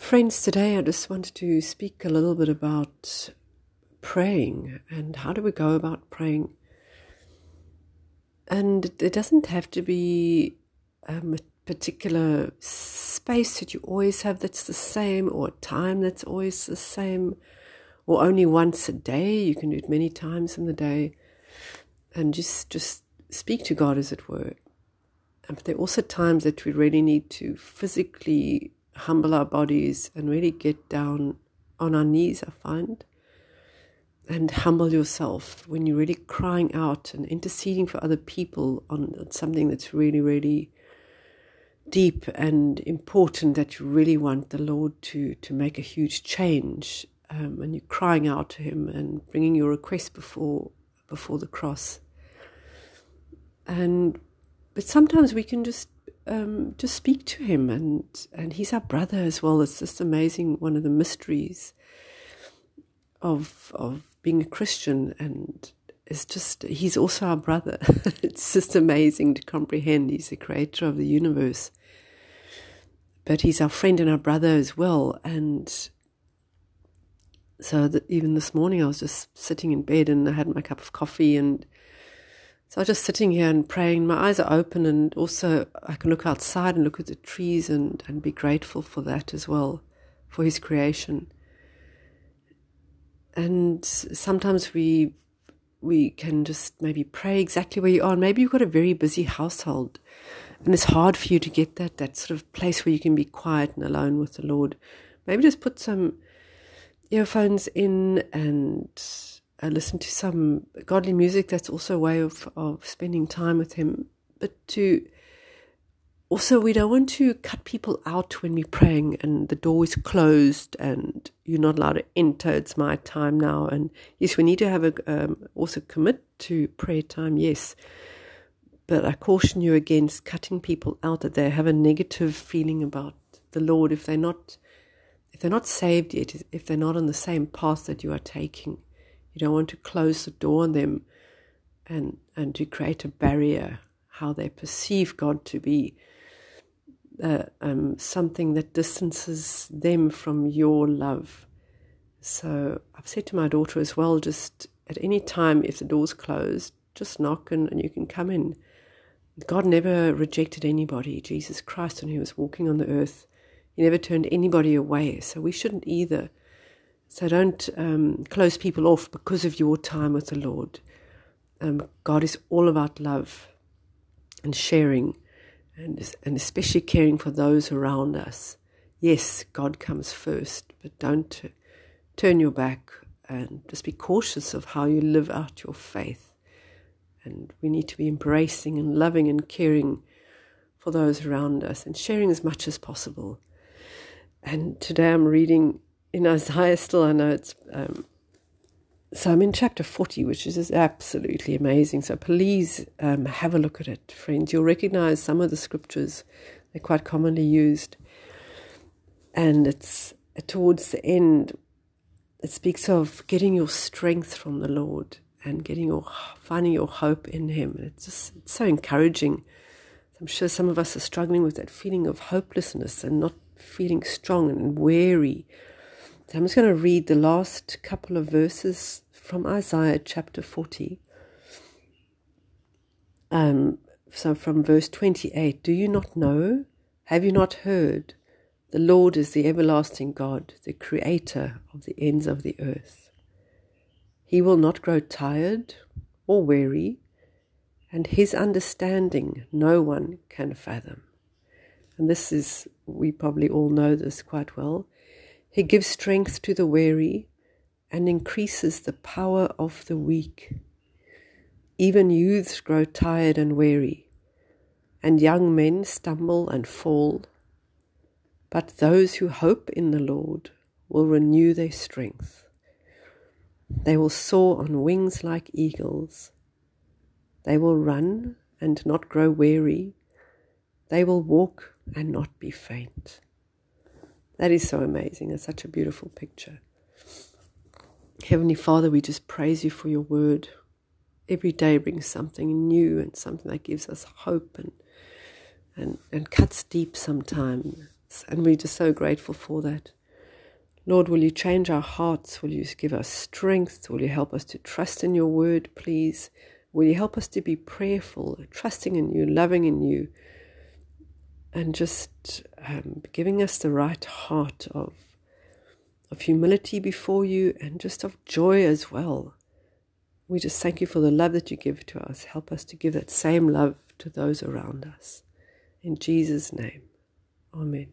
Friends, today I just wanted to speak a little bit about praying and how do we go about praying. And it doesn't have to be um, a particular space that you always have that's the same, or a time that's always the same, or only once a day. You can do it many times in the day, and just just speak to God, as it were. But there are also times that we really need to physically humble our bodies and really get down on our knees, I find, and humble yourself when you're really crying out and interceding for other people on something that's really, really deep and important that you really want the Lord to, to make a huge change. Um, and you're crying out to Him and bringing your request before before the cross. And but sometimes we can just um, just speak to him, and and he's our brother as well. It's just amazing. One of the mysteries of of being a Christian, and it's just he's also our brother. it's just amazing to comprehend. He's the creator of the universe, but he's our friend and our brother as well. And so even this morning, I was just sitting in bed and I had my cup of coffee and so I was just sitting here and praying. My eyes are open, and also I can look outside and look at the trees and, and be grateful for that as well, for His creation. And sometimes we we can just maybe pray exactly where you are. And maybe you've got a very busy household, and it's hard for you to get that that sort of place where you can be quiet and alone with the Lord. Maybe just put some earphones in and listen to some godly music. That's also a way of, of spending time with Him. But to also, we don't want to cut people out when we're praying and the door is closed and you're not allowed to enter. It's my time now. And yes, we need to have a um, also commit to prayer time. Yes. But I caution you against cutting people out that they have a negative feeling about the Lord if they're not if they're not saved yet, if they're not on the same path that you are taking. You don't want to close the door on them and, and to create a barrier, how they perceive God to be uh, um, something that distances them from your love. So I've said to my daughter as well, just at any time, if the door's closed, just knock and, and you can come in. God never rejected anybody. Jesus Christ, when he was walking on the earth, he never turned anybody away. So we shouldn't either. So don't um, close people off because of your time with the Lord. Um, God is all about love and sharing, and, and especially caring for those around us. Yes, God comes first, but don't turn your back and just be cautious of how you live out your faith. And we need to be embracing and loving and caring for those around us and sharing as much as possible. And today I'm reading in Isaiah still, I know it's. Um, so I'm in chapter 40, which is absolutely amazing. So please um, have a look at it, friends. You'll recognize some of the scriptures, they're quite commonly used. And it's towards the end, it speaks of getting your strength from the Lord and getting your finding your hope in Him. It's just it's so encouraging. I'm sure some of us are struggling with that feeling of hopelessness and not feeling strong and weary I'm just going to read the last couple of verses from Isaiah chapter 40. Um, so from verse 28 Do you not know? Have you not heard? The Lord is the everlasting God, the creator of the ends of the earth. He will not grow tired or weary, and his understanding no one can fathom. And this is, we probably all know this quite well. He gives strength to the weary and increases the power of the weak. Even youths grow tired and weary, and young men stumble and fall. But those who hope in the Lord will renew their strength. They will soar on wings like eagles. They will run and not grow weary. They will walk and not be faint. That is so amazing. It's such a beautiful picture. Heavenly Father, we just praise you for your word. Every day brings something new and something that gives us hope and and, and cuts deep sometimes. And we're just so grateful for that. Lord, will you change our hearts? Will you give us strength? Will you help us to trust in your word, please? Will you help us to be prayerful, trusting in you, loving in you, and just um, giving us the right heart of, of humility before you and just of joy as well. We just thank you for the love that you give to us. Help us to give that same love to those around us. In Jesus' name, Amen.